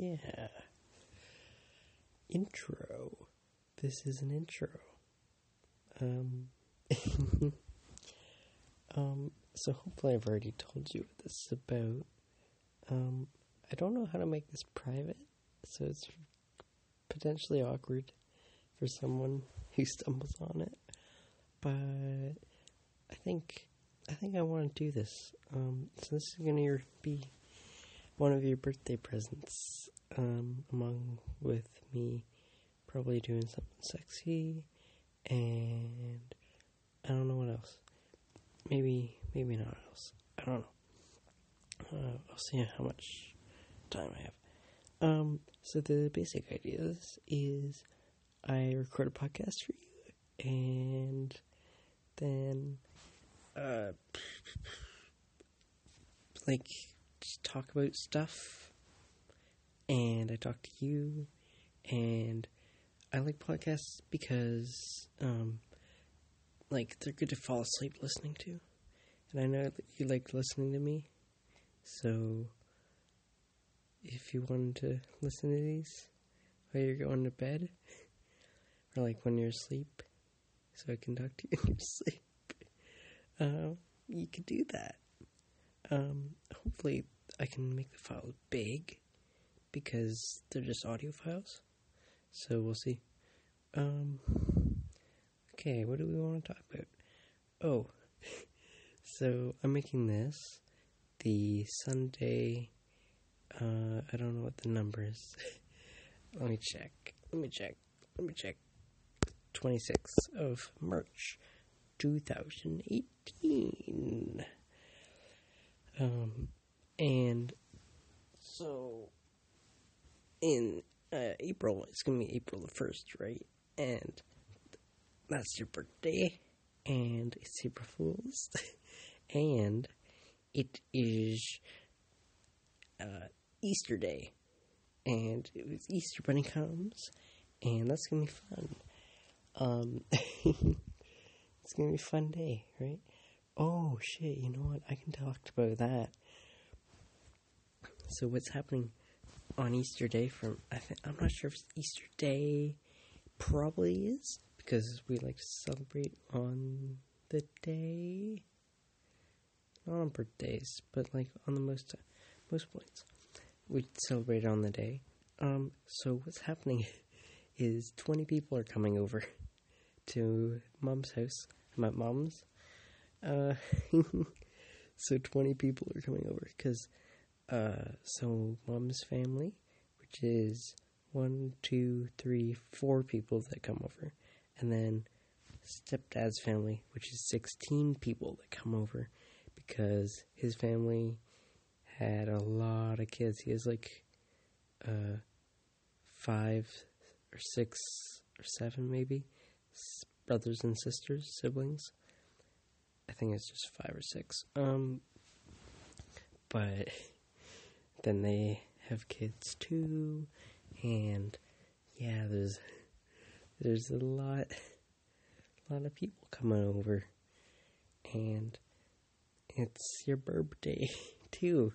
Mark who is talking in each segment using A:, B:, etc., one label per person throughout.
A: yeah. Intro. This is an intro. Um, um, so hopefully I've already told you what this is about. Um, I don't know how to make this private, so it's potentially awkward for someone who stumbles on it. But I think I think I want to do this. Um, so this is gonna be one of your birthday presents, um, among with me probably doing something sexy, and I don't know what else. Maybe maybe not else. I don't know. Uh, I'll see how much time I have. Um, so the basic ideas is I record a podcast for you, and then uh, like talk about stuff, and I talk to you, and I like podcasts because um, like they're good to fall asleep listening to, and I know you like listening to me, so if you wanted to listen to these while you're going to bed, or like when you're asleep, so I can talk to you in your sleep uh, you could do that. Um, hopefully, I can make the file big because they're just audio files. So we'll see. Um, okay, what do we want to talk about? Oh, so I'm making this the Sunday. Uh, I don't know what the number is. Let me check. Let me check. Let me check. 26th of March 2018. Um, and so in uh, April, it's going to be April the 1st, right? And that's your birthday, and it's April Fool's, and it is uh, Easter Day, and it was Easter Bunny comes, and that's going to be fun. Um, It's gonna be a fun day, right? Oh shit! You know what? I can talk about that. So what's happening on Easter Day? From I think I'm not sure if Easter Day probably is because we like to celebrate on the day, not on birthdays, but like on the most most points we celebrate on the day. Um, so what's happening is 20 people are coming over to mom's house my mom's. Uh, so 20 people are coming over because, uh, so mom's family, which is one, two, three, four people that come over, and then stepdad's family, which is 16 people that come over because his family had a lot of kids. He has like uh, five or six or seven, maybe, brothers and sisters, siblings. I think it's just five or six. Um, but then they have kids too, and yeah, there's there's a lot, a lot of people coming over, and it's your birthday too,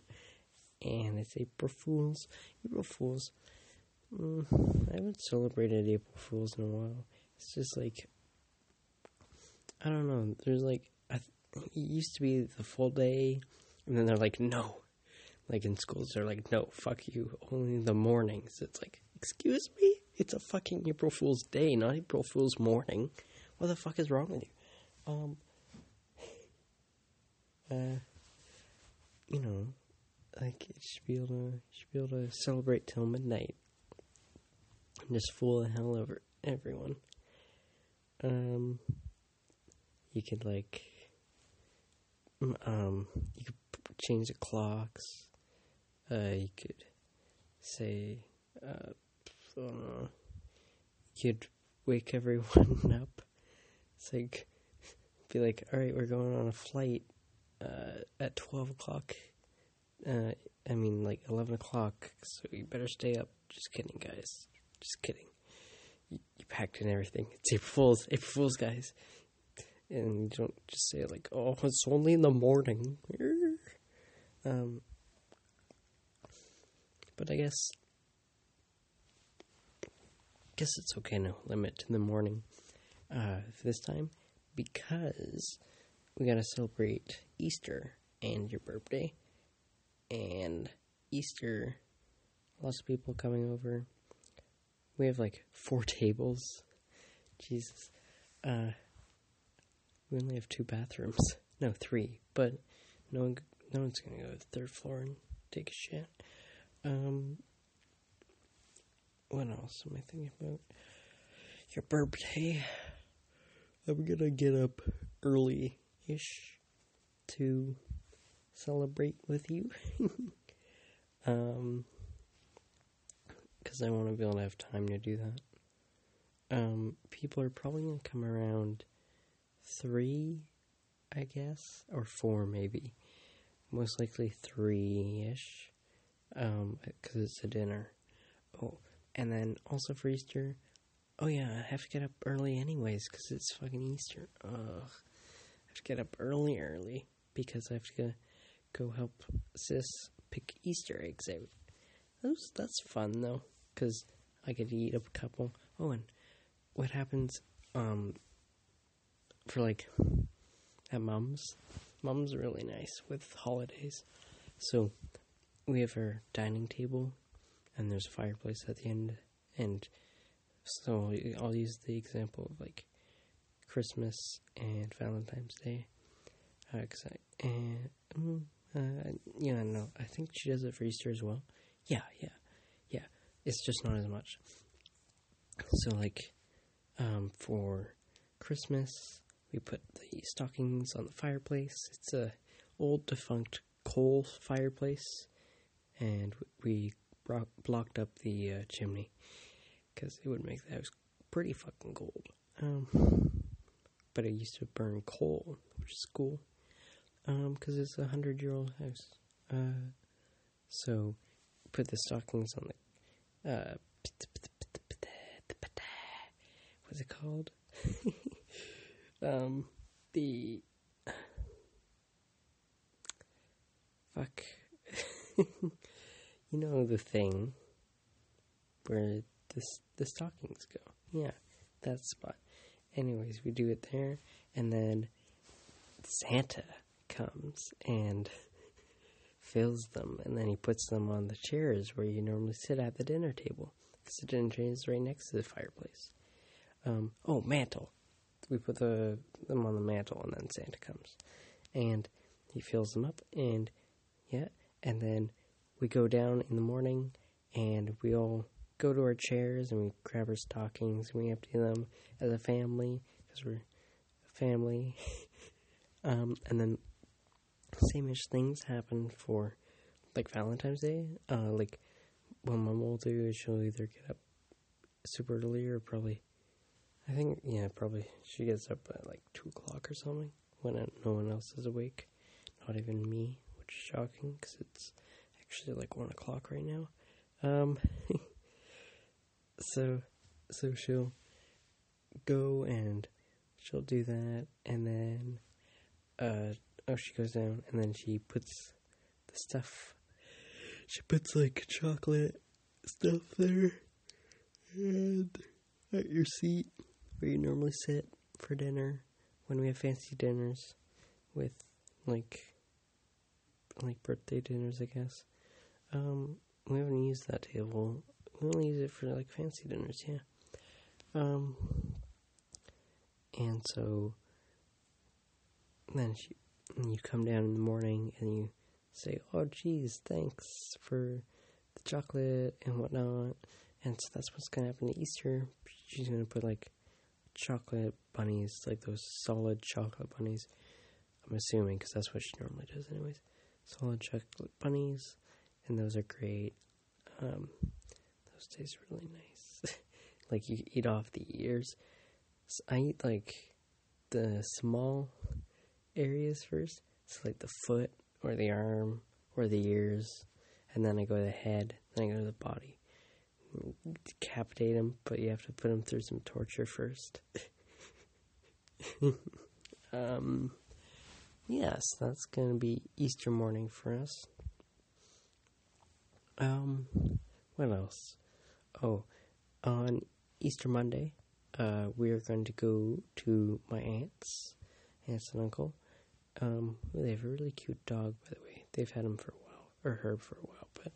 A: and it's April Fools. April Fools. Mm, I haven't celebrated April Fools in a while. It's just like I don't know. There's like th- it used to be the full day, and then they're like, no. Like in schools, they're like, no, fuck you, only the mornings. It's like, excuse me, it's a fucking April Fool's Day, not April Fool's morning. What the fuck is wrong with you? Um, uh, you know, like you should be able to, should be able to celebrate till midnight and just fool the hell over everyone. Um you could like um you could change the clocks uh you could say uh know you could wake everyone up. It's like be like all right we're going on a flight uh at 12 o'clock. Uh i mean like 11 o'clock so you better stay up. Just kidding guys. Just kidding. You, you packed in everything. It's april fools april fools guys. And you don't just say like, "Oh, it's only in the morning." Um, but I guess guess it's okay to limit to the morning uh, this time because we got to celebrate Easter and your birthday and Easter. Lots of people coming over. We have like four tables. Jesus. Uh, we only have two bathrooms. No, three. But no one, no one's gonna go to the third floor and take a shit. Um, what else am I thinking about? Your birthday. I'm gonna get up early ish to celebrate with you. um, because I want to be able to have time to do that. Um, people are probably gonna come around three, I guess, or four maybe. Most likely three ish, um, because it's a dinner. Oh, and then also for Easter, oh yeah, I have to get up early anyways because it's fucking Easter. Ugh, I have to get up early, early because I have to go, help sis pick Easter eggs out. Those that's fun though because I get to eat up a couple. Oh, and what happens, um, for like at mom's? Mom's really nice with holidays. So we have our dining table, and there's a fireplace at the end. And so I'll use the example of like Christmas and Valentine's Day. Uh, cause I, and, mm, uh, yeah, no, I think she does it for Easter as well. Yeah, yeah, yeah. It's just not as much. So, like, um, for Christmas, we put the stockings on the fireplace. It's a old defunct coal fireplace, and we blocked up the uh, chimney because it would make the house pretty fucking cold. Um, but it used to burn coal, which is cool, because um, it's a hundred year old house. Uh, so put the stockings on the uh, what's it called? um, the fuck, you know the thing where the the stockings go. Yeah, that spot. Anyways, we do it there, and then Santa comes and fills them, and then he puts them on the chairs where you normally sit at the dinner table. The dinner table is right next to the fireplace. Um, oh, mantle we put the them on the mantle, and then Santa comes, and he fills them up, and yeah, and then we go down in the morning, and we all go to our chairs, and we grab our stockings, and we empty them as a family because we're a family, um, and then same-ish things happen for like Valentine's Day, uh, like what mom will do is she'll either get up super early or probably I think, yeah, probably she gets up at like 2 o'clock or something when no one else is awake. Not even me, which is shocking because it's actually like 1 o'clock right now. Um, so, so she'll go and she'll do that and then, uh, oh, she goes down and then she puts the stuff, she puts like chocolate stuff there and at your seat where you normally sit for dinner when we have fancy dinners with like like birthday dinners, I guess. Um, we haven't used that table. We only use it for like fancy dinners, yeah. Um, and so then she, you come down in the morning and you say, "Oh, geez, thanks for the chocolate and whatnot." And so that's what's gonna happen to Easter. She's gonna put like chocolate bunnies, like those solid chocolate bunnies. I'm assuming because that's what she normally does, anyways. Solid chocolate bunnies, and those are great. Um, those taste really nice. like you eat off the ears. So I eat like the small areas first. So like the foot or the arm or the ears, and then I go to the head, then I go to the body decapitate him, but you have to put him through some torture first. um, yes, that's to be Easter morning for us. Um, what else? Oh, on Easter Monday, uh, we are going to go to my aunt's, aunts and uncle. Um, they have a really cute dog, by the way. They've had him for a while, or her for a while, but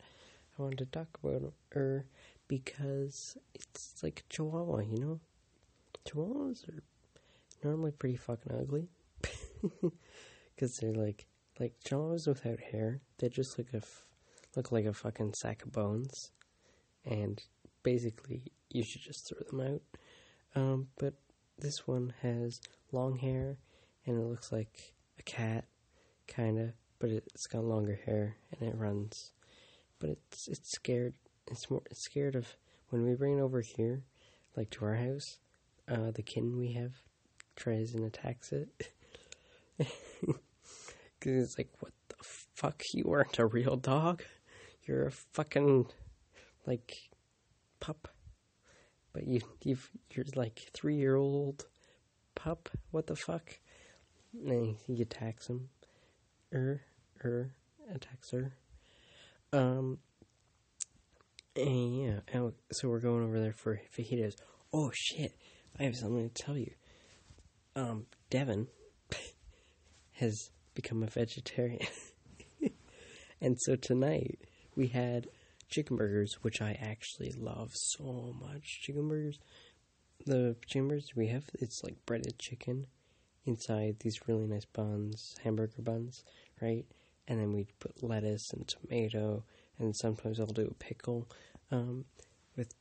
A: I wanted to talk about her because it's like a chihuahua, you know? Chihuahuas are normally pretty fucking ugly. Because they're like, like chihuahuas without hair, they're just like a look like a fucking sack of bones. And basically, you should just throw them out. Um, but this one has long hair and it looks like a cat, kind of, but it's got longer hair and it runs. But it's it's scared. It's more it's scared of when we bring it over here, like to our house. Uh, the kitten we have tries and attacks it because it's like, what the fuck? You aren't a real dog. You're a fucking like pup. But you you've you're like three year old pup. What the fuck? And he attacks him. Er er attacks her. Um. And yeah, and so we're going over there for fajitas. Oh shit! I have something to tell you. Um, Devin has become a vegetarian, and so tonight we had chicken burgers, which I actually love so much. Chicken burgers. The chicken burgers we have, it's like breaded chicken inside these really nice buns, hamburger buns, right? And then we put lettuce and tomato, and sometimes I'll do a pickle um, with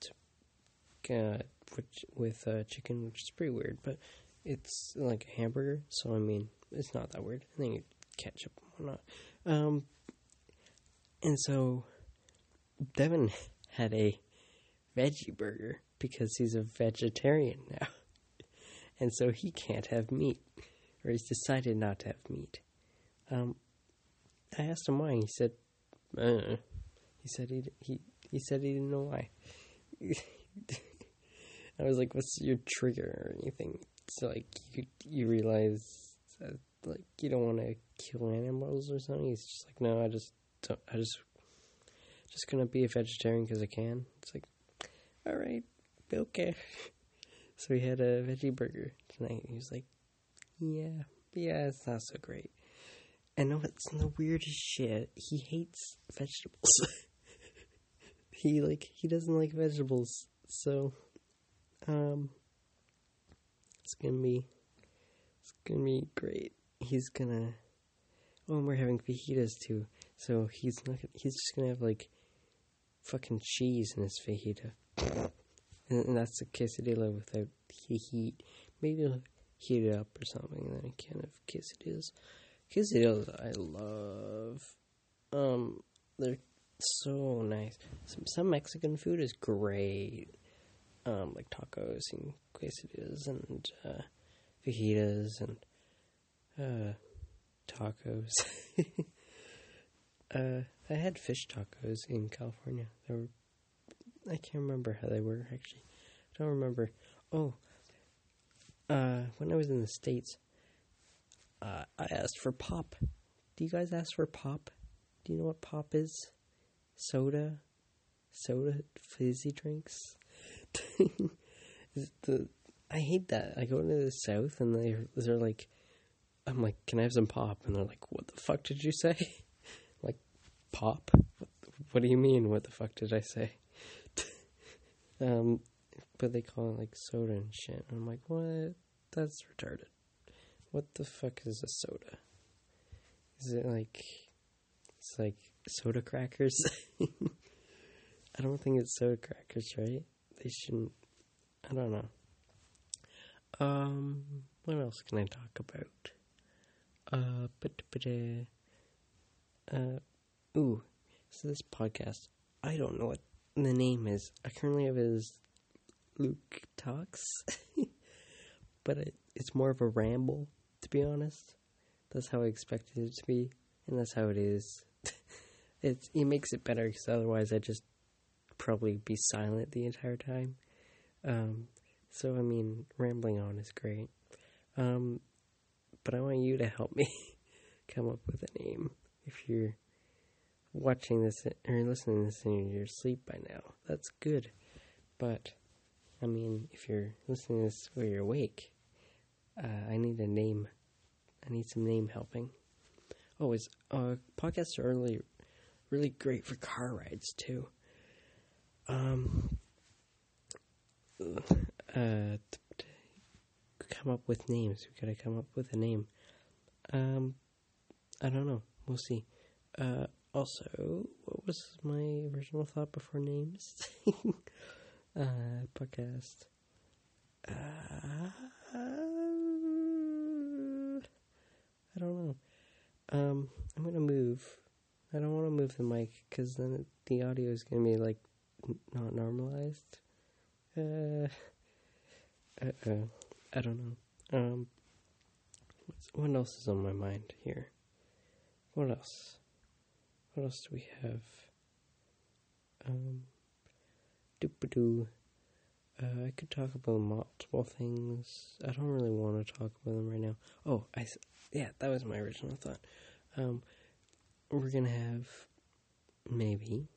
A: uh, which, with uh, chicken, which is pretty weird, but it's like a hamburger, so I mean, it's not that weird. Then you ketchup and whatnot. Um, and so Devin had a veggie burger because he's a vegetarian now. And so he can't have meat, or he's decided not to have meat. Um, I asked him why, and he said, uh, he said he he he said he didn't know why. I was like, "What's your trigger or anything?" So like you you realize that like you don't want to kill animals or something. He's just like, "No, I just don't, I just just gonna be a vegetarian because I can." It's like, all right, okay. So we had a veggie burger tonight. He was like, "Yeah, yeah, it's not so great." And no, it's the weirdest shit. He hates vegetables. he like he doesn't like vegetables, so um, it's gonna be it's gonna be great. He's gonna. Oh, and we're having fajitas too. So he's not. He's just gonna have like fucking cheese in his fajita, and, and that's a quesadilla without heat. Maybe he'll heat it up or something, and then he can have quesadillas. Quesadillas I love. Um, they're so nice. Some some Mexican food is great. Um, like tacos and quesadillas and uh, fajitas and uh, tacos. uh, I had fish tacos in California. They were, I can't remember how they were actually. I don't remember. Oh, uh, when I was in the states, uh, I asked for pop. Do you guys ask for pop? Do you know what pop is? Soda, soda, fizzy drinks. the I hate that. I go into the south and they they're like, I'm like, can I have some pop? And they're like, what the fuck did you say? pop? What, what do you mean? What the fuck did I say? um, but they call it like soda and shit. And I'm like, what? That's retarded. What the fuck is a soda? Is it like, it's like soda crackers? I don't think it's soda crackers, right? They shouldn't. I don't know. Um, what else can I talk about? Uh, but, but, uh, uh, ooh, so this podcast, I don't know what the name is. I currently have it as Luke Talks, but it, it's more of a ramble, to be honest. That's how I expected it to be, and that's how it is. it's, it makes it better, because otherwise I'd just probably be silent the entire time. Um, so, I mean, rambling on is great. Um, but I want you to help me come up with a name. If you're watching this or listening to this in your sleep by now, that's good. But I mean, if you're listening to this while you're awake, uh, I need a name. I need some name helping. Oh, is uh, podcasts are really, really great for car rides too. Um, uh, come up with names. We gotta come up with a name. Um, I don't know. We'll see. Uh, also, what was my original thought before names? uh, podcast. Uh, I don't know. Um, I'm gonna move. I don't want to move the mic because then the audio is gonna be like n- not normalized. Uh, uh, I don't know. Um, what else is on my mind here? What else? What else do we have? Um, doop uh, I could talk about multiple things. I don't really want to talk about them right now. Oh, I yeah, that was my original thought. Um, we're gonna have maybe,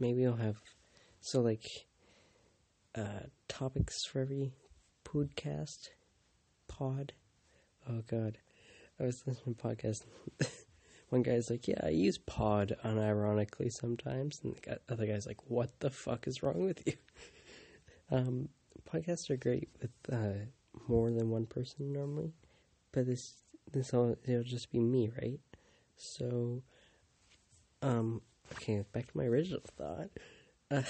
A: maybe I'll have so like uh topics for every podcast pod. Oh God, I was listening to podcast. One guy's like, "Yeah, I use pod unironically sometimes," and the other guy's like, "What the fuck is wrong with you?" Um, podcasts are great with uh, more than one person normally, but this this all it'll just be me, right? So, um, okay, back to my original thought. Uh,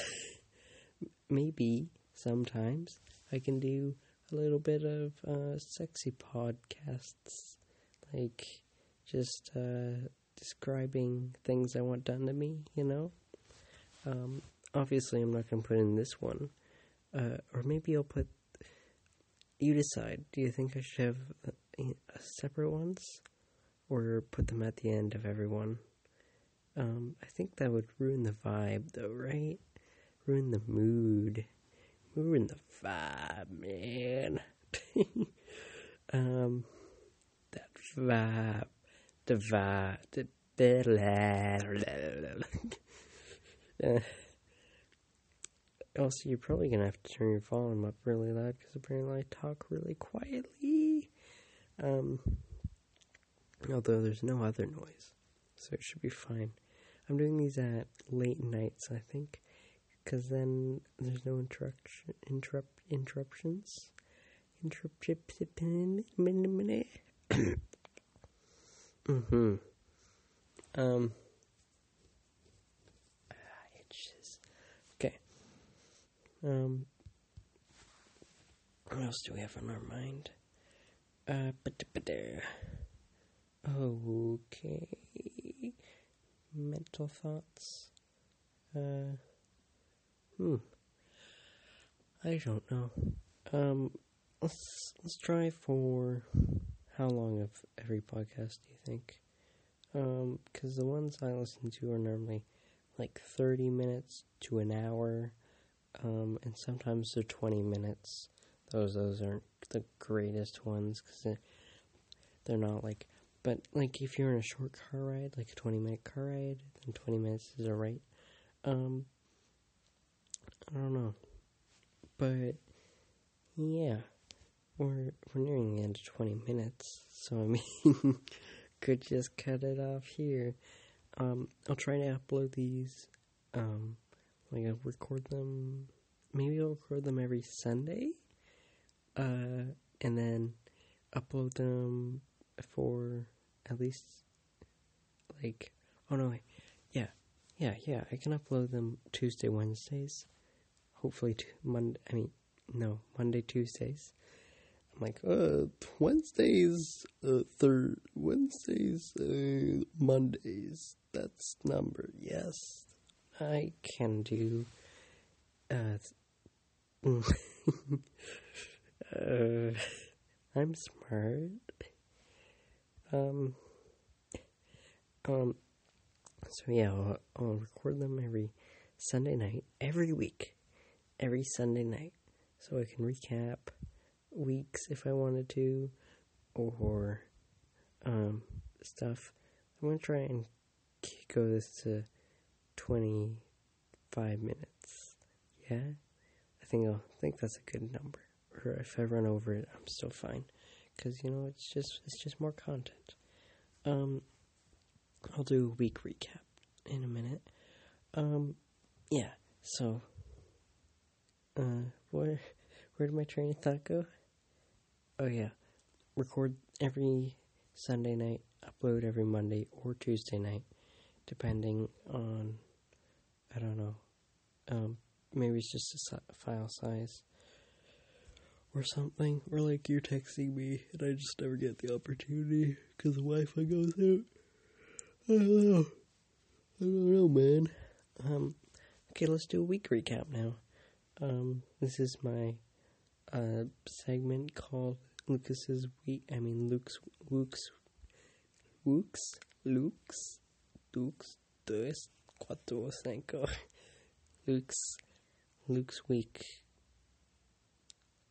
A: maybe sometimes I can do a little bit of uh, sexy podcasts, like just uh, describing things I want done to me. You know, um, obviously I'm not gonna put in this one uh, or maybe I'll put. You decide. Do you think I should have uh, separate ones, or put them at the end of everyone? Um, I think that would ruin the vibe, though, right? Ruin the mood, ruin the vibe, man. um, that vibe, uh, also, you're probably gonna have to turn your volume up really loud because apparently I talk really quietly. Um, although there's no other noise, so it should be fine. I'm doing these at late nights, I think, because then there's no interruption, interrupt, interruptions. Interruption. Mm-hmm. Um. Ah, itches. Okay. Um, what else do we have on our mind? Uh, okay. Mental thoughts. Uh, hmm. I don't know. Um, let's let's try for how long of every podcast do you think? Um, because the ones I listen to are normally like thirty minutes to an hour um, and sometimes they're 20 minutes. Those those aren't the greatest ones because they're not like. But like if you're in a short car ride, like a 20 minute car ride, then 20 minutes is alright. Um, I don't know, but yeah, we're we're nearing the end of 20 minutes, so I mean, could just cut it off here. Um, I'll try to upload these um like I'll record them. Maybe I'll record them every Sunday, uh, and then upload them for at least like oh no wait yeah yeah yeah I can upload them Tuesday Wednesdays hopefully to Monday I mean no Monday Tuesdays I'm like uh Wednesdays uh third Wednesdays uh Mondays that's number yes I can do. Uh, uh, I'm smart. Um. Um. So yeah, I'll, I'll record them every Sunday night, every week, every Sunday night, so I can recap weeks if I wanted to, or um stuff. I'm gonna try and go this to 25 minutes. Yeah? I think I'll I think that's a good number. Or if I run over it, I'm still fine, because you know it's just it's just more content. Um, I'll do a week recap in a minute. Um, yeah. So, uh, where where did my train of thought go? Oh yeah, record every Sunday night, upload every Monday or Tuesday night, depending on I don't know. Um, maybe it's just a file size or something, or like you're texting me and I just never get the opportunity because the Wi-Fi goes out. I don't know. I don't know, man. Um, okay, let's do a week recap now. Um, this is my uh segment called Lucas's week. I mean, Luke's Luke's Luke's Luke's Luke's dos cuatro cinco. Luke's Luke's week.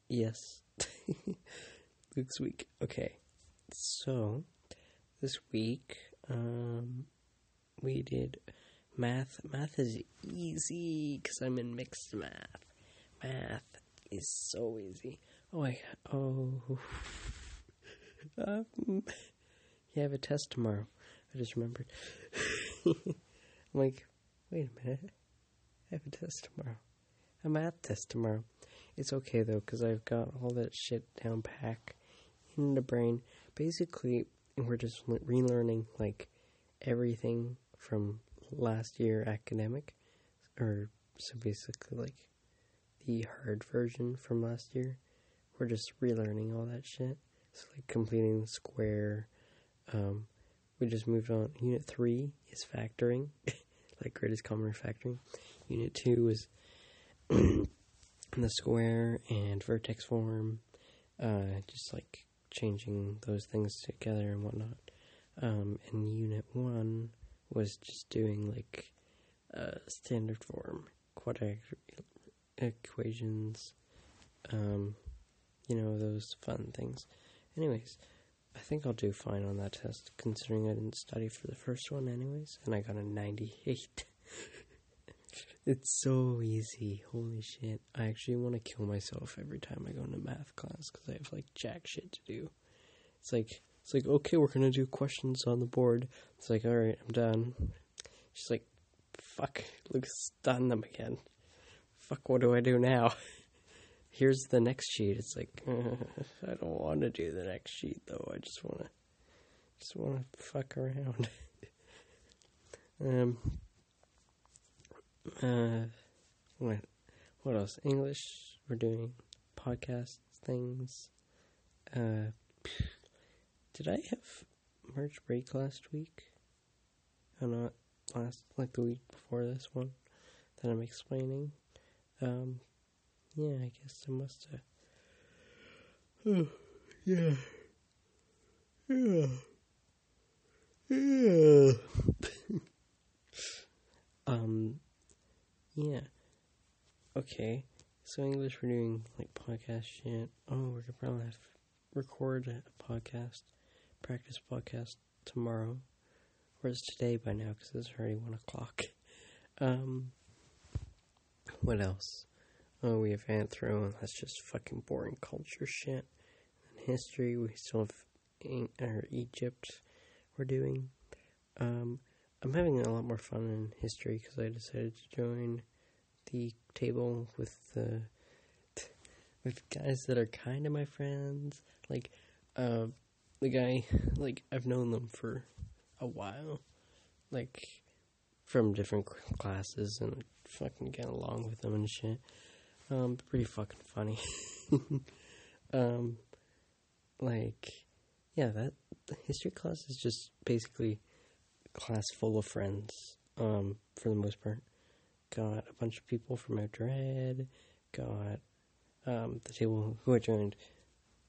A: Yes, Luke's week. Okay, so this week, um, we did math. Math is easy because I'm in mixed math. Math is so easy. Oh, I oh, um, yeah, I have a test tomorrow. I just remembered. I'm like, wait a minute, I have a test tomorrow. A math test tomorrow. It's okay though, because I've got all that shit down pack in the brain. Basically, we're just le- relearning like everything from last year academic, or so basically like the hard version from last year. We're just relearning all that shit. So like completing the square. Um, we just moved on. Unit three is factoring, like greatest common factoring. Unit two is the square and vertex form, uh, just like changing those things together and whatnot. Um, and unit one was just doing like uh, standard form quadratic equations, um, you know, those fun things. Anyways, I think I'll do fine on that test, considering I didn't study for the first one, anyways, and I got a 98. it's so easy. Holy shit. I actually want to kill myself every time I go into math class because I have like jack shit to do. It's like, it's like, okay, we're gonna do questions on the board. It's like, alright, I'm done. She's like, fuck, Luke's done them again. Fuck, what do I do now? Here's the next sheet. It's like, I don't want to do the next sheet though. I just want to, just want to fuck around. um, uh, what, what else? English. We're doing podcast things. Uh, did I have March break last week? Or not last, like the week before this one that I'm explaining. Um, yeah, I guess I must have. Oh, yeah. Yeah. Yeah. um, yeah. Okay. So English, we're doing like podcast shit. Oh, we're gonna probably have to record a podcast, practice podcast tomorrow, or it's today by now because it's already one o'clock. Um, what else? Oh, we have Anthro, and that's just fucking boring culture shit. And history, we still have in, or Egypt. We're doing. Um, I'm having a lot more fun in history because I decided to join the table with the with guys that are kind of my friends. Like, uh, the guy, like I've known them for a while, like from different classes, and fucking get along with them and shit. Um, pretty fucking funny. um, like, yeah, that history class is just basically a class full of friends. Um, for the most part, got a bunch of people from ed. Got um the table who I joined.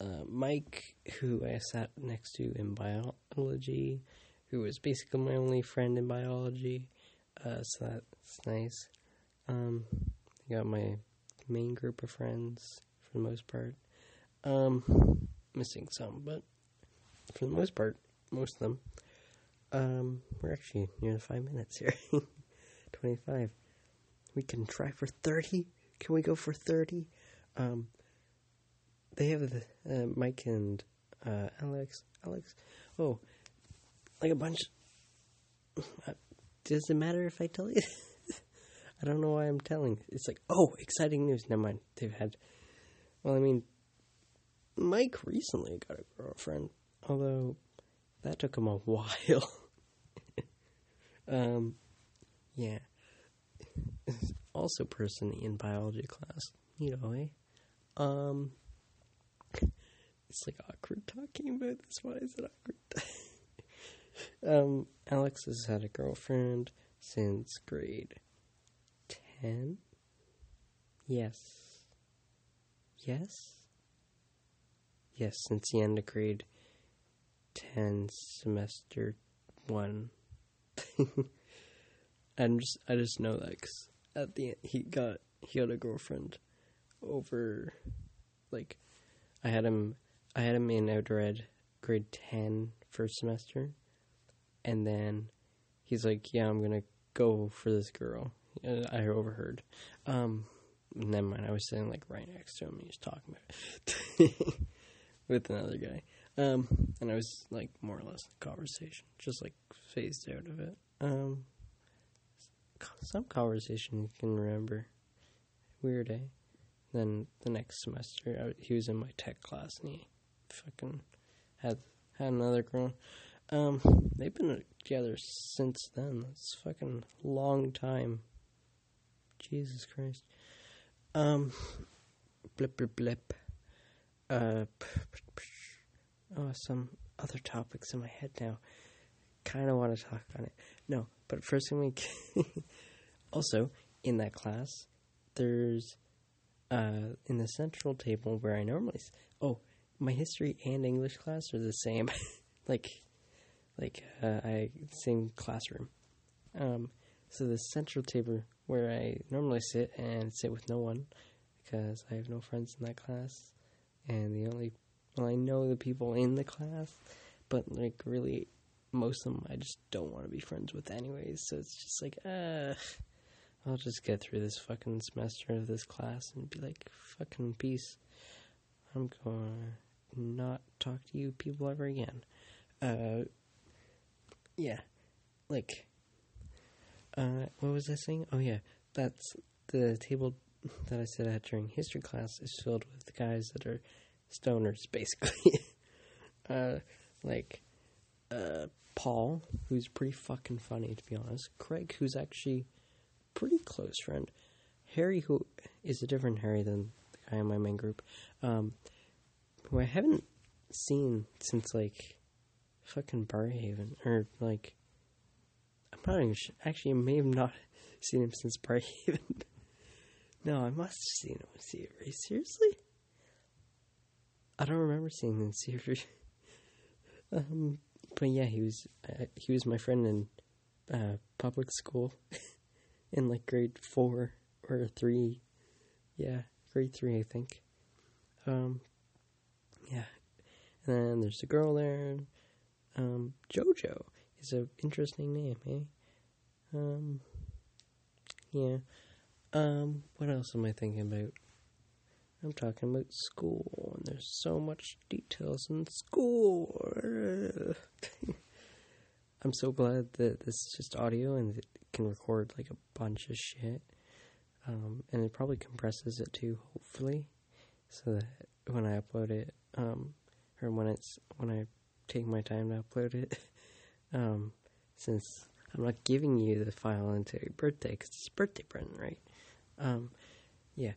A: Uh, Mike, who I sat next to in biology, who was basically my only friend in biology. Uh, so that's nice. Um, I got my main group of friends for the most part. Um, missing some, but for the most part, most of them. Um, we're actually near five minutes here. 25. We can try for 30. can we go for 30? Um, they have the, uh, Mike and uh, Alex. Alex. Oh, like a bunch. Uh, does it matter if I tell you? I don't know why I'm telling. It's like, oh, exciting news. Never mind. They've had. Well, I mean, Mike recently got a girlfriend, although that took him a while. um, yeah. Also, person in biology class, you know, eh? Um, it's like awkward talking about this. Why is it awkward? um, Alex has had a girlfriend since grade 10. Yes. Yes? Yes, since the end of grade 10, semester 1. I'm just, I just know that because at the end, he got, he had a girlfriend over, like, I had him, I had him in outdoor ed grade 10 first semester, and then he's like, yeah, I'm gonna go for this girl. I overheard. Um, never mind. I was sitting like right next to him. He was talking about with another guy. Um, and I was like more or less conversation, just like phased out of it. Um, some conversation you can remember. Weird, eh? Then the next semester, I, he was in my tech class, and he fucking had had another girl. Um, they've been together since then. That's fucking long time. Jesus Christ. Um, blip blip blip. Uh, oh, some other topics in my head now. Kind of want to talk on it. No, but first thing we also in that class, there's uh in the central table where I normally oh my history and English class are the same, like like uh, I same classroom. Um, so the central table where I normally sit and sit with no one because I have no friends in that class, and the only well I know the people in the class, but like really most of them I just don't want to be friends with anyways. So it's just like uh. I'll just get through this fucking semester of this class and be like, fucking peace. I'm going to not talk to you people ever again. Uh, yeah. Like, uh, what was I saying? Oh, yeah. That's the table that I sit at during history class is filled with guys that are stoners, basically. uh, like, uh, Paul, who's pretty fucking funny, to be honest. Craig, who's actually pretty close friend. Harry, who is a different Harry than the guy in my main group, um, who I haven't seen since like fucking Barrhaven or like Sure. Actually, I may have not seen him since Barrhaven. no, I must have seen him in series. Seriously, I don't remember seeing him in series. um, but yeah, he was uh, he was my friend in uh, public school. in like grade four or three. Yeah, grade three, I think. Um, yeah. And then there's a girl there. Um, JoJo is an interesting name, eh? Um, yeah. Um, what else am I thinking about? I'm talking about school, and there's so much details in school. I'm so glad that this is just audio and it can record like a bunch of shit. Um, and it probably compresses it too, hopefully, so that when I upload it, um, or when it's when I take my time to upload it, um, since I'm not giving you the file until your birthday, because it's birthday present, right? Um, yeah.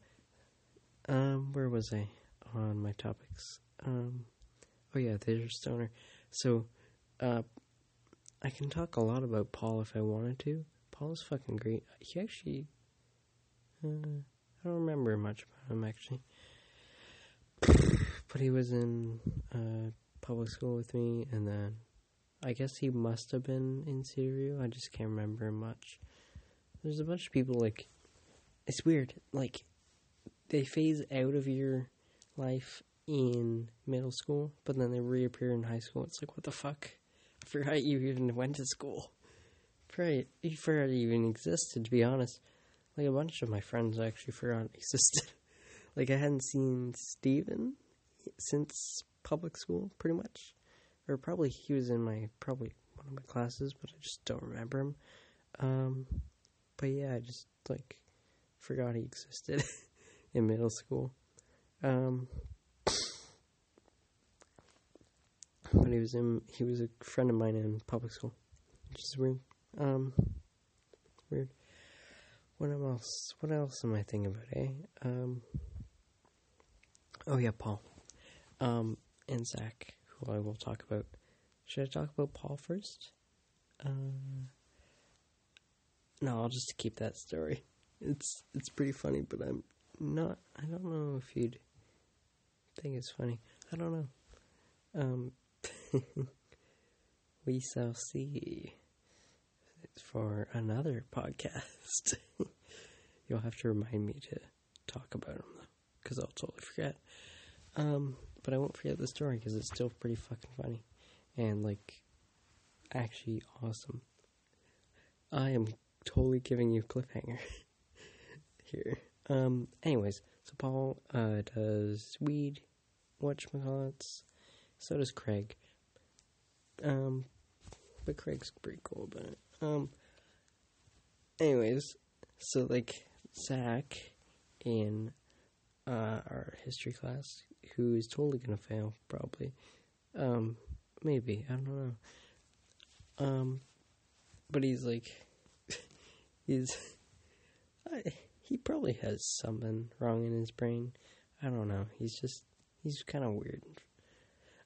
A: Um, where was I on my topics? Um, oh yeah, there's Stoner. So, uh, I can talk a lot about Paul if I wanted to. Paul is fucking great. He actually, uh, I don't remember much about him actually, but he was in uh, public school with me, and then I guess he must have been in Cedarview. I just can't remember much. There's a bunch of people like, it's weird. Like, they phase out of your life in middle school, but then they reappear in high school. It's like, what the fuck? I forgot you even went to school. Forgot, you forgot you even existed, to be honest. like a bunch of my friends actually forgot existed. like I hadn't seen Steven since public school, pretty much, or probably he was in my probably one of my classes, but I just don't remember him. Um, but yeah, I just like forgot he existed in middle school. Um, but he was in he was a friend of mine in public school, which is weird. Um, weird. What else? What else am I thinking about? Eh? Um. Oh yeah, Paul. Um, and Zach, who I will talk about. Should I talk about Paul first? Uh, no, I'll just keep that story. It's it's pretty funny, but I'm not. I don't know if you'd think it's funny. I don't know. Um, we shall see. It's For another podcast, you'll have to remind me to talk about them though, because I'll totally forget. Um, but I won't forget the story because it's still pretty fucking funny and like actually awesome. I am totally giving you a cliffhanger here. Um, anyways, so Paul uh, does weed, whatchamacallits, so does Craig. Um, but Craig's pretty cool about it. Um, anyways, so like Zach in uh, our history class, who is totally gonna fail, probably. Um, maybe I don't know. Um, but he's like, he's, I, he probably has something wrong in his brain. I don't know. He's just, he's kind of weird.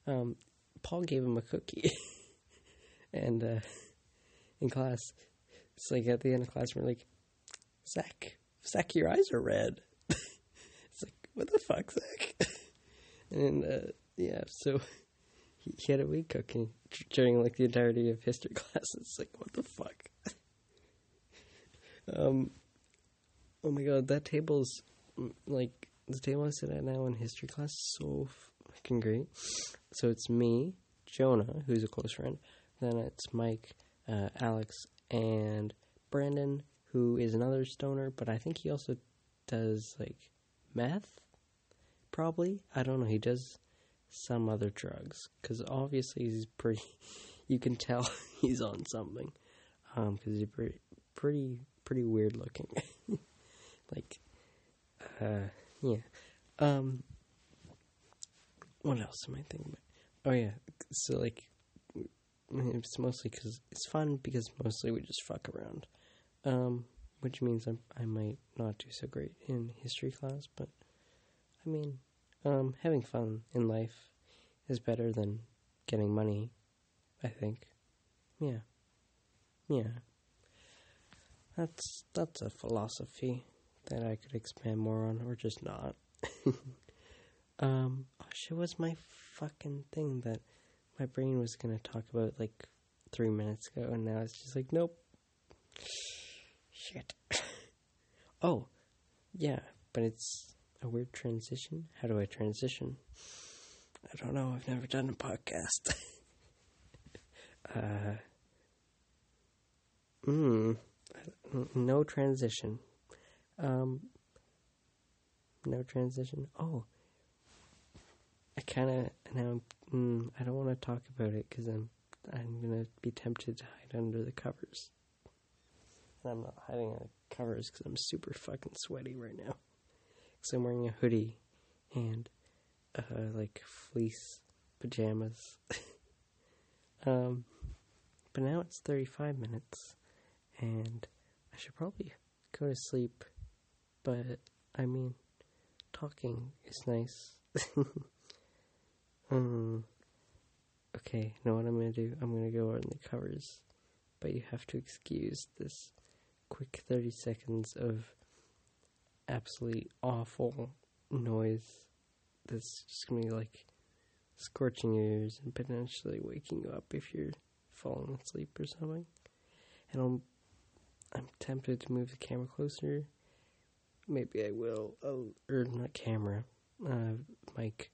A: Um, Paul gave him a cookie, and uh, in class, it's like at the end of class, we're like, Zach, Zach, your eyes are red. it's like, what the fuck, Zach? And uh, yeah, so he, he had a weed cookie during like the entirety of history class. It's like, what the fuck? um, oh my god, that table's mm, like the table I sit at now in history class so fucking great. So it's me, Jonah, who's a close friend. Then it's Mike, uh, Alex, and Brandon, who is another stoner, but I think he also does like meth. Probably, I don't know. He does some other drugs because obviously he's pretty. You can tell he's on something because um, he's pretty, pretty, pretty weird looking. like, uh, yeah. Um, what else am I thinking about? Oh yeah, so like, it's mostly because it's fun because mostly we just fuck around, um, which means I I might not do so great in history class, but I mean, um, having fun in life is better than getting money, I think. Yeah. Yeah. That's that's a philosophy that I could expand more on or just not. um oh shit was my fucking thing that my brain was gonna talk about like three minutes ago and now it's just like nope. Shit. oh, yeah, but it's a weird transition. How do I transition? I don't know. I've never done a podcast. uh, mm, no transition. Um, no transition. Oh, I kind of now. Mm, I don't want to talk about it because I'm I'm gonna be tempted to hide under the covers. And I'm not hiding under covers because I'm super fucking sweaty right now. Because I'm wearing a hoodie and uh, like fleece pajamas. um, but now it's 35 minutes, and I should probably go to sleep. But I mean, talking is nice. um, okay, know what I'm gonna do? I'm gonna go on the covers, but you have to excuse this quick 30 seconds of absolutely awful noise that's just gonna be like scorching your ears and potentially waking you up if you're falling asleep or something. And I'm I'm tempted to move the camera closer. Maybe I will. Oh, or not camera, uh, mic.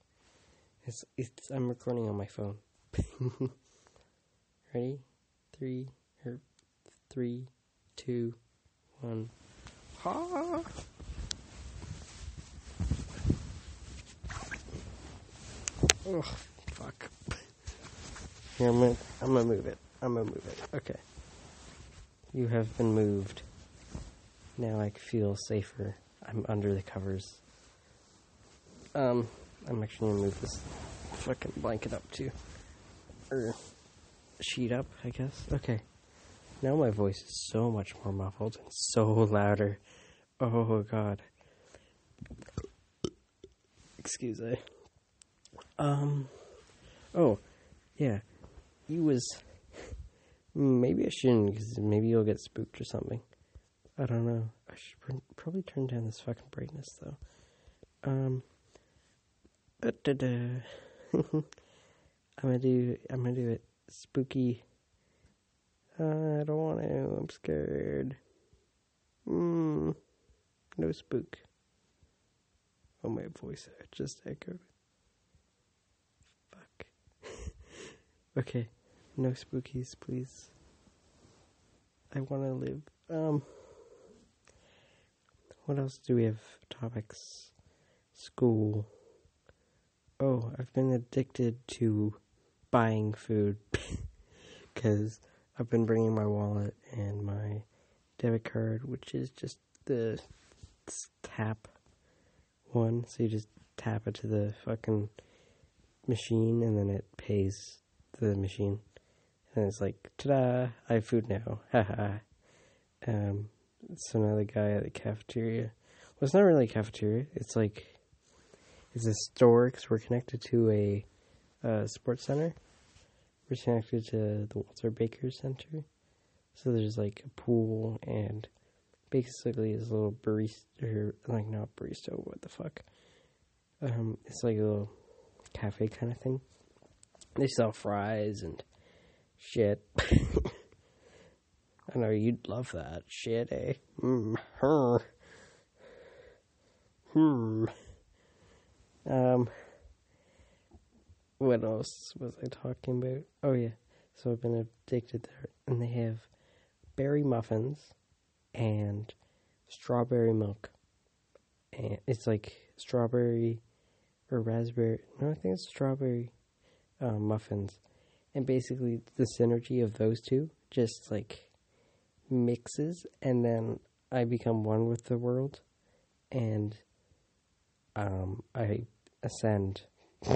A: It's, it's I'm recording on my phone. Ready? Three or three, two, one. Ha! Oh, fuck. Here, I'm gonna, I'm gonna move it. I'm gonna move it. Okay. You have been moved. Now I feel safer. I'm under the covers. Um, I'm actually gonna move this fucking blanket up too. Or sheet up, I guess. Okay. Now my voice is so much more muffled and so louder. Oh god. Excuse me. Um. Oh, yeah. You was. Maybe I shouldn't, because maybe you'll get spooked or something. I don't know. I should pr- probably turn down this fucking brightness though. Um. I'm gonna do. I'm gonna do it spooky. Uh, I don't want to. I'm scared. Hmm. No spook. Oh, my voice just echoed. Okay. No spookies, please. I want to live. Um. What else do we have? Topics. School. Oh, I've been addicted to buying food because I've been bringing my wallet and my debit card, which is just the tap one. So you just tap it to the fucking machine and then it pays the machine. And it's like, ta da, I have food now. Haha. um, so now the guy at the cafeteria. Well, it's not really a cafeteria. It's like, it's a store because we're connected to a sports center. We're connected to the Walter Baker Center. So there's like a pool and basically a little barista, or like not barista, what the fuck. Um, it's like a little cafe kind of thing. They sell fries and shit. I know you'd love that shit, eh? Mm, her. Hmm. Um what else was I talking about? Oh yeah, so I've been addicted there, and they have berry muffins and strawberry milk, and it's like strawberry or raspberry. No, I think it's strawberry uh, muffins, and basically the synergy of those two just like mixes, and then I become one with the world, and um, I ascend.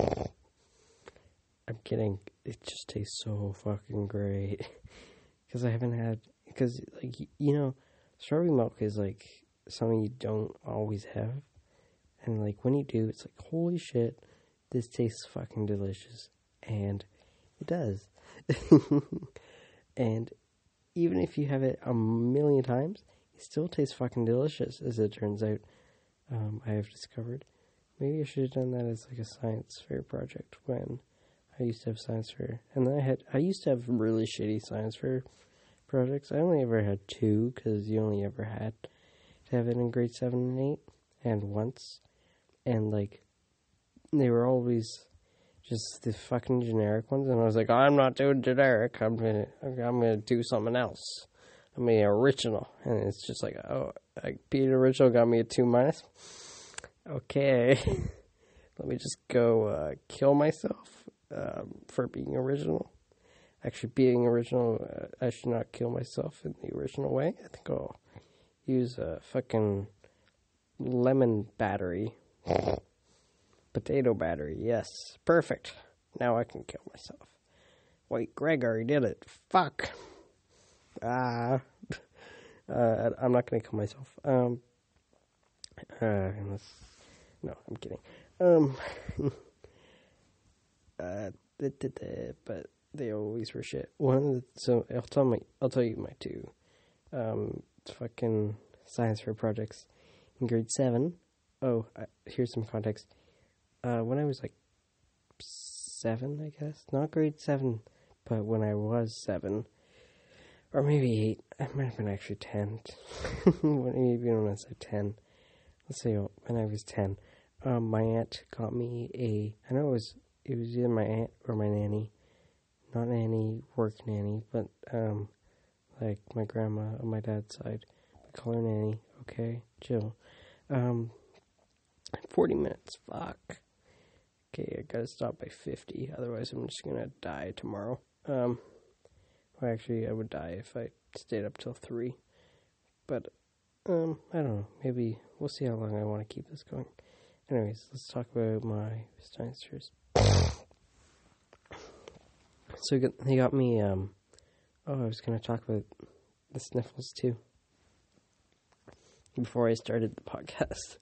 A: I'm kidding. It just tastes so fucking great. Because I haven't had. Because, like, you know, strawberry milk is, like, something you don't always have. And, like, when you do, it's like, holy shit, this tastes fucking delicious. And it does. and even if you have it a million times, it still tastes fucking delicious, as it turns out. Um, I have discovered. Maybe I should have done that as, like, a science fair project when I used to have science fair, and then I had I used to have really shitty science fair projects. I only ever had two because you only ever had to have it in grade seven and eight, and once, and like they were always just the fucking generic ones, and I was like, I'm not doing generic. I'm gonna I'm gonna do something else. I'm gonna original, and it's just like, oh, like being original got me a two minus. Okay, let me just go uh, kill myself um, for being original. Actually, being original, uh, I should not kill myself in the original way. I think I'll use a fucking lemon battery. Potato battery, yes. Perfect. Now I can kill myself. Wait, Greg already did it. Fuck. Ah. Uh, I'm not gonna kill myself. Um. Uh, no, I'm kidding. Um. uh, but they always were shit. One so I'll tell my I'll tell you my two um fucking science fair projects in grade seven. Oh, uh, here's some context. Uh, when I was like seven, I guess not grade seven, but when I was seven, or maybe eight, I might have been actually ten. maybe when I was like ten. Let's say when I was ten, um, my aunt got me a. I know it was it was either my aunt or my nanny, not nanny, work nanny, but um, like my grandma on my dad's side. We call her nanny. Okay, chill. Um, 40 minutes. Fuck. Okay, I gotta stop by 50. Otherwise, I'm just gonna die tomorrow. Um, well, actually, I would die if I stayed up till 3. But, um, I don't know. Maybe we'll see how long I want to keep this going. Anyways, let's talk about my fairs. so he got me, um, oh, I was gonna talk about the sniffles too. Before I started the podcast,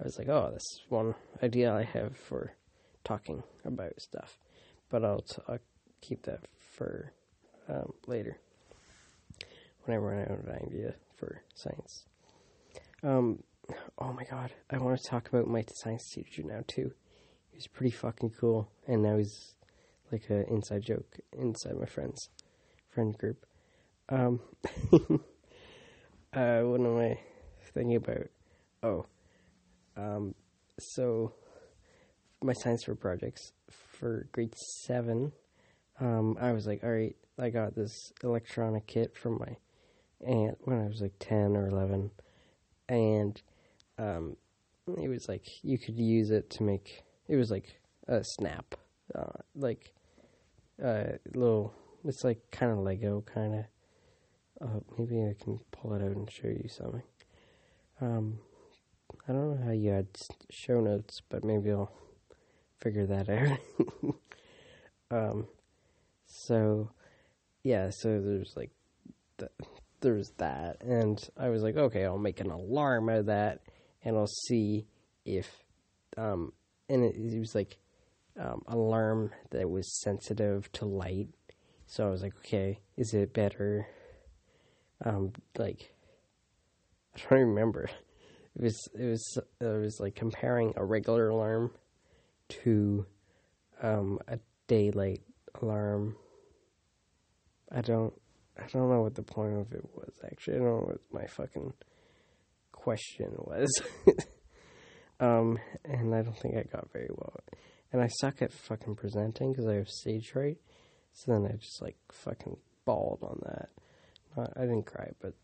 A: I was like, oh, this one idea I have for talking about stuff. But I'll, t- I'll keep that for um, later when I run out of for science. Um, oh my god, I want to talk about my science teacher now too. He was pretty fucking cool, and now he's like an inside joke inside my friends friend group. Um, uh, what am I thinking about? Oh, um, so my science fair projects for grade seven. Um, I was like, all right, I got this electronic kit from my aunt when I was like ten or eleven, and um, it was like you could use it to make. It was like a snap, uh, like a uh, little. It's like kind of Lego, kind of. Uh, maybe I can pull it out and show you something. Um, I don't know how you add show notes, but maybe I'll figure that out. um, so yeah, so there's like the, there's that, and I was like, okay, I'll make an alarm out of that, and I'll see if um, and it, it was like um, alarm that was sensitive to light. So I was like, okay, is it better? Um, like I don't remember. It was it was it was like comparing a regular alarm to um, a daylight alarm. I don't I don't know what the point of it was actually. I don't know what my fucking question was. um, and I don't think I got very well. And I suck at fucking presenting because I have stage fright. So then I just like fucking bawled on that. Not, I didn't cry, but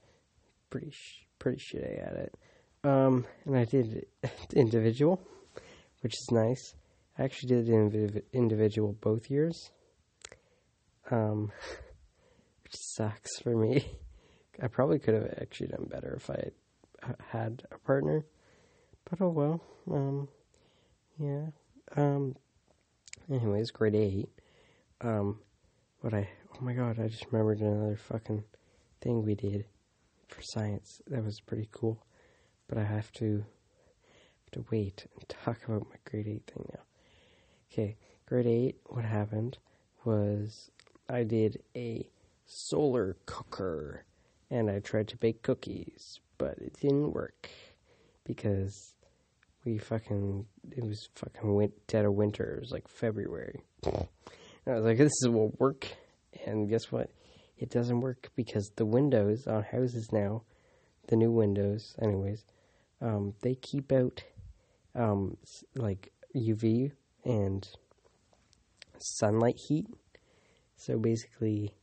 A: pretty sh- pretty shitty at it. Um, and I did individual, which is nice. I actually did indiv- individual both years. Um, which sucks for me. I probably could have actually done better if I had a partner, but oh well. Um, yeah. Um. Anyways, grade eight. Um, what I oh my god, I just remembered another fucking thing we did for science. That was pretty cool, but I have to have to wait and talk about my grade eight thing now. Okay, grade eight. What happened was I did a solar cooker and I tried to bake cookies, but it didn't work because we fucking it was fucking went dead of winter. It was like February. And I was like, this will work, and guess what? It doesn't work because the windows on houses now, the new windows, anyways, um, they keep out um, like UV and sunlight heat. So basically,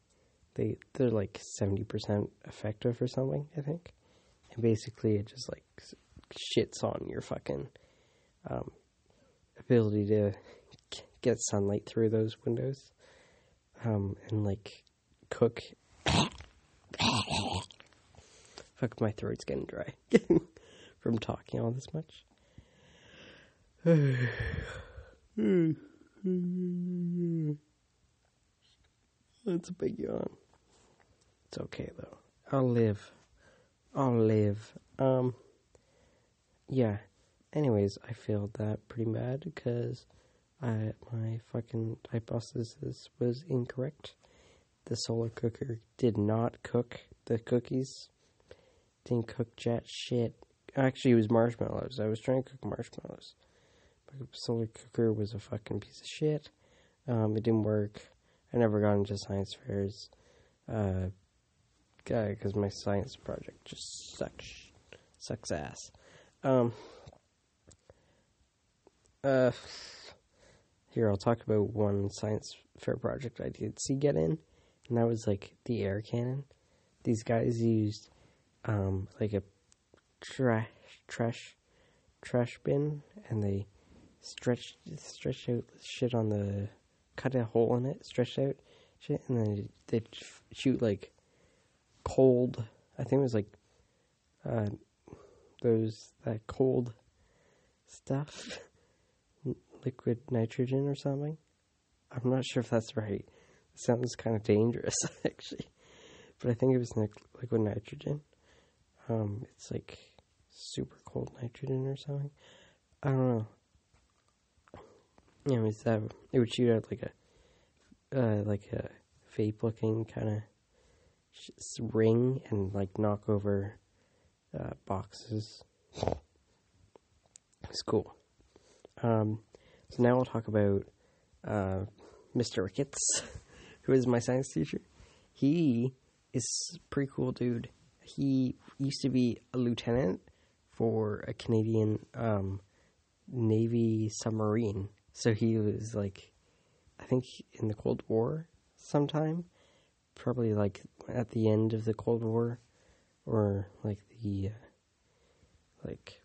A: they they're like seventy percent effective or something. I think, and basically it just like shits on your fucking um, ability to get sunlight through those windows, um, and like cook. Fuck, my throat's getting dry from talking all this much. That's a big yawn. It's okay though. I'll live. I'll live. Um. Yeah. Anyways, I failed that pretty bad because I my fucking hypothesis was incorrect. The solar cooker did not cook the cookies. Didn't cook jet shit. Actually, it was marshmallows. I was trying to cook marshmallows. Solar cooker was a fucking piece of shit. Um, it didn't work. I never got into science fairs. Uh, because my science project just sucks, sucks ass. Um, uh, here I'll talk about one science fair project I did see get in, and that was like the air cannon. These guys used um, like a trash trash trash bin and they stretched stretch out shit on the cut a hole in it, stretch out shit, and then they'd shoot like cold. I think it was like uh, those that cold stuff, liquid nitrogen or something. I'm not sure if that's right. It sounds kind of dangerous actually, but I think it was liquid nitrogen. Um, it's like super cold nitrogen or something. I don't know. Anyways, that it would shoot out like a uh, like a vape looking kind of ring and like knock over uh, boxes. It's cool. Um, so now we'll talk about uh, Mr. Ricketts, who is my science teacher. He is pretty cool dude. He used to be a lieutenant for a Canadian um, Navy submarine. So he was like, I think in the Cold War sometime, probably like at the end of the Cold War, or like the uh, like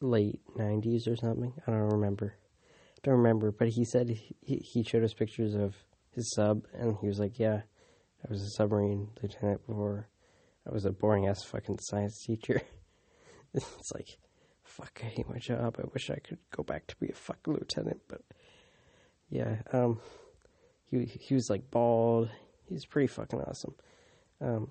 A: late '90s or something. I don't remember. Don't remember. But he said he he showed us pictures of his sub, and he was like, "Yeah, I was a submarine lieutenant before. I was a boring ass fucking science teacher." it's like, fuck, I hate my job. I wish I could go back to be a fucking lieutenant, but yeah, um, he he was like bald. He's pretty fucking awesome. Um,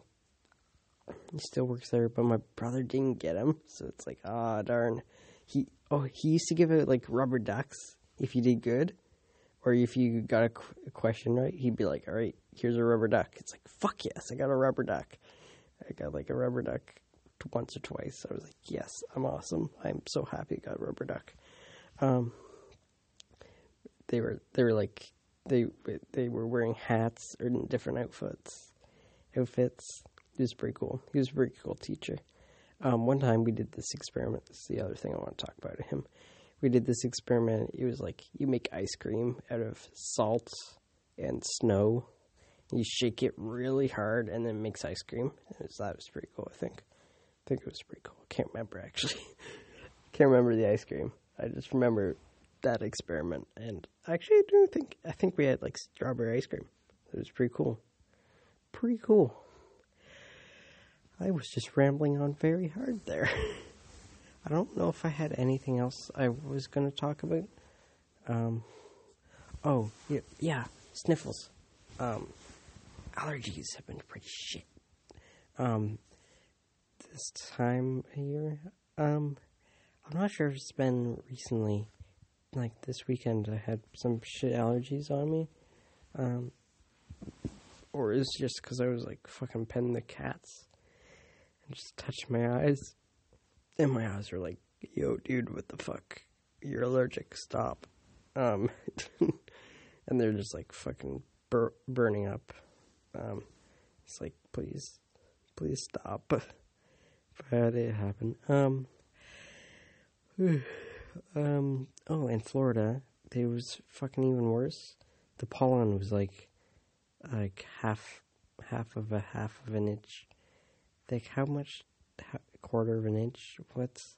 A: he still works there, but my brother didn't get him, so it's like, ah, darn. He oh, he used to give out like rubber ducks if you did good, or if you got a, qu- a question right, he'd be like, all right, here's a rubber duck. It's like, fuck yes, I got a rubber duck. I got like a rubber duck once or twice. I was like, yes, I'm awesome. I'm so happy I got rubber duck. Um, they were they were like they they were wearing hats or different outfits. Outfits. He was pretty cool. He was a pretty cool teacher. Um, one time we did this experiment. This is the other thing I want to talk about him. We did this experiment. It was like you make ice cream out of salt and snow. You shake it really hard and then makes ice cream. Was, that was pretty cool, I think. I think it was pretty cool. I can't remember actually. can't remember the ice cream. I just remember that experiment. And actually, I do think I think we had like strawberry ice cream. It was pretty cool. Pretty cool. I was just rambling on very hard there. I don't know if I had anything else I was going to talk about. Um, oh, yeah, yeah sniffles. Um, allergies have been pretty shit. Um, this time of year, um, I'm not sure if it's been recently, like this weekend I had some shit allergies on me. Um, or is just because I was like fucking petting the cats and just touched my eyes. And my eyes were like, yo, dude, what the fuck? You're allergic, stop. Um, and they're just like fucking bur- burning up. Um, it's like, please, please stop. But it happened. Um, um, oh, in Florida, it was fucking even worse. The pollen was like, like half, half of a half of an inch. Like how much? Quarter of an inch? What's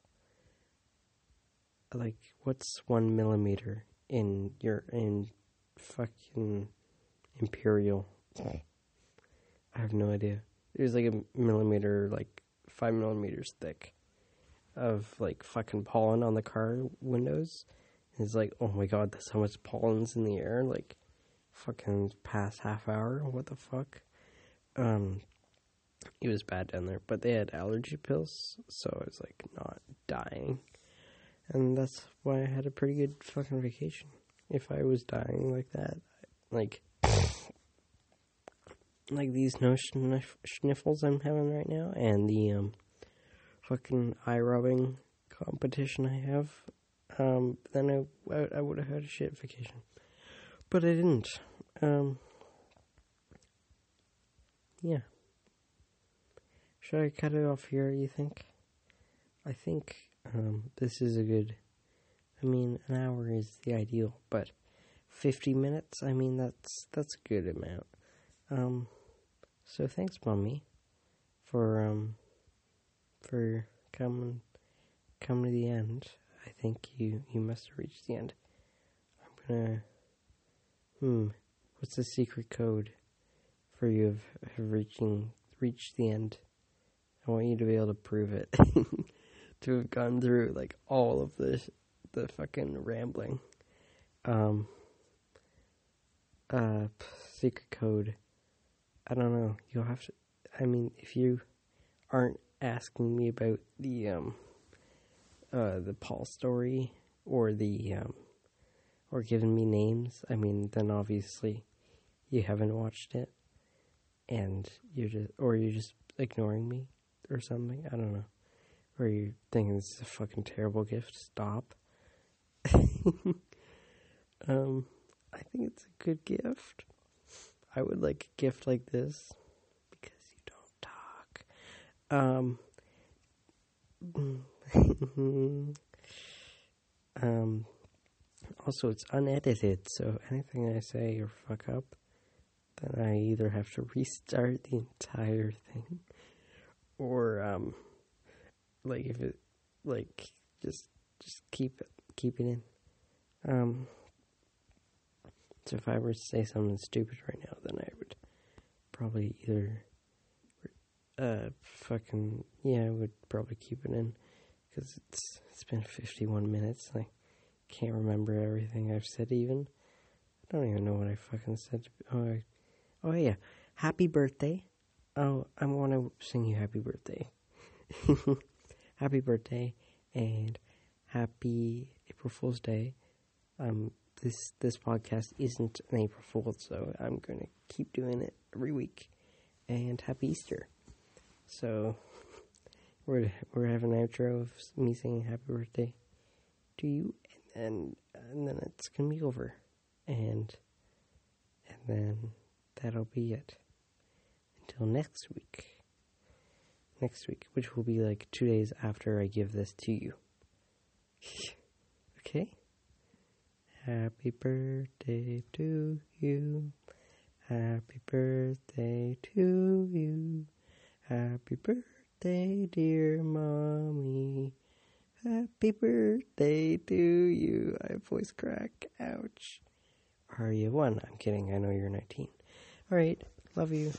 A: like? What's one millimeter in your in fucking imperial? I have no idea. It was like a millimeter, like five millimeters thick of like fucking pollen on the car windows. And it's like, oh my god, that's how much pollen's in the air. Like, fucking past half hour. What the fuck? Um, it was bad down there, but they had allergy pills, so I was like not dying. And that's why I had a pretty good fucking vacation. If I was dying like that, like, like these no sniff- sniffles I'm having right now, and the um, fucking eye rubbing competition I have, um, then I, I, I would have had a shit vacation. But I didn't. Um, yeah. Should I cut it off here, you think? I think um, this is a good. I mean, an hour is the ideal, but 50 minutes, I mean, that's that's a good amount. Um, so thanks, Mummy, for um, for coming come to the end. I think you you must have reached the end. I'm gonna. Hmm. What's the secret code for you of, of reaching reached the end? I want you to be able to prove it. to have gone through like all of this the fucking rambling. Um uh secret code. I don't know. You'll have to I mean if you aren't asking me about the um uh the Paul story or the um or giving me names, I mean then obviously you haven't watched it and you're just or you're just ignoring me or something. I don't know. Or you're thinking this is a fucking terrible gift. Stop. um, I think it's a good gift. I would like a gift like this because you don't talk. Um, um, also, it's unedited, so anything I say or fuck up, then I either have to restart the entire thing or um like if it like just just keep it keep it in um so if i were to say something stupid right now then i would probably either uh fucking yeah i would probably keep it in because it's it's been 51 minutes i can't remember everything i've said even i don't even know what i fucking said oh, I, oh yeah happy birthday Oh, I want to sing you happy birthday. happy birthday and happy April Fool's Day. Um, this this podcast isn't an April Fool's, so I'm going to keep doing it every week. And happy Easter. So we're we're having an outro of me saying happy birthday to you, and then and then it's gonna be over, and and then that'll be it until next week. Next week, which will be like two days after I give this to you. okay? Happy birthday to you. Happy birthday to you. Happy birthday, dear mommy. Happy birthday to you. I voice crack. Ouch. Are you one? I'm kidding. I know you're 19. All right. Love you.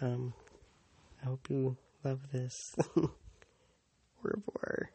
A: Um, I hope you love this. Au revoir.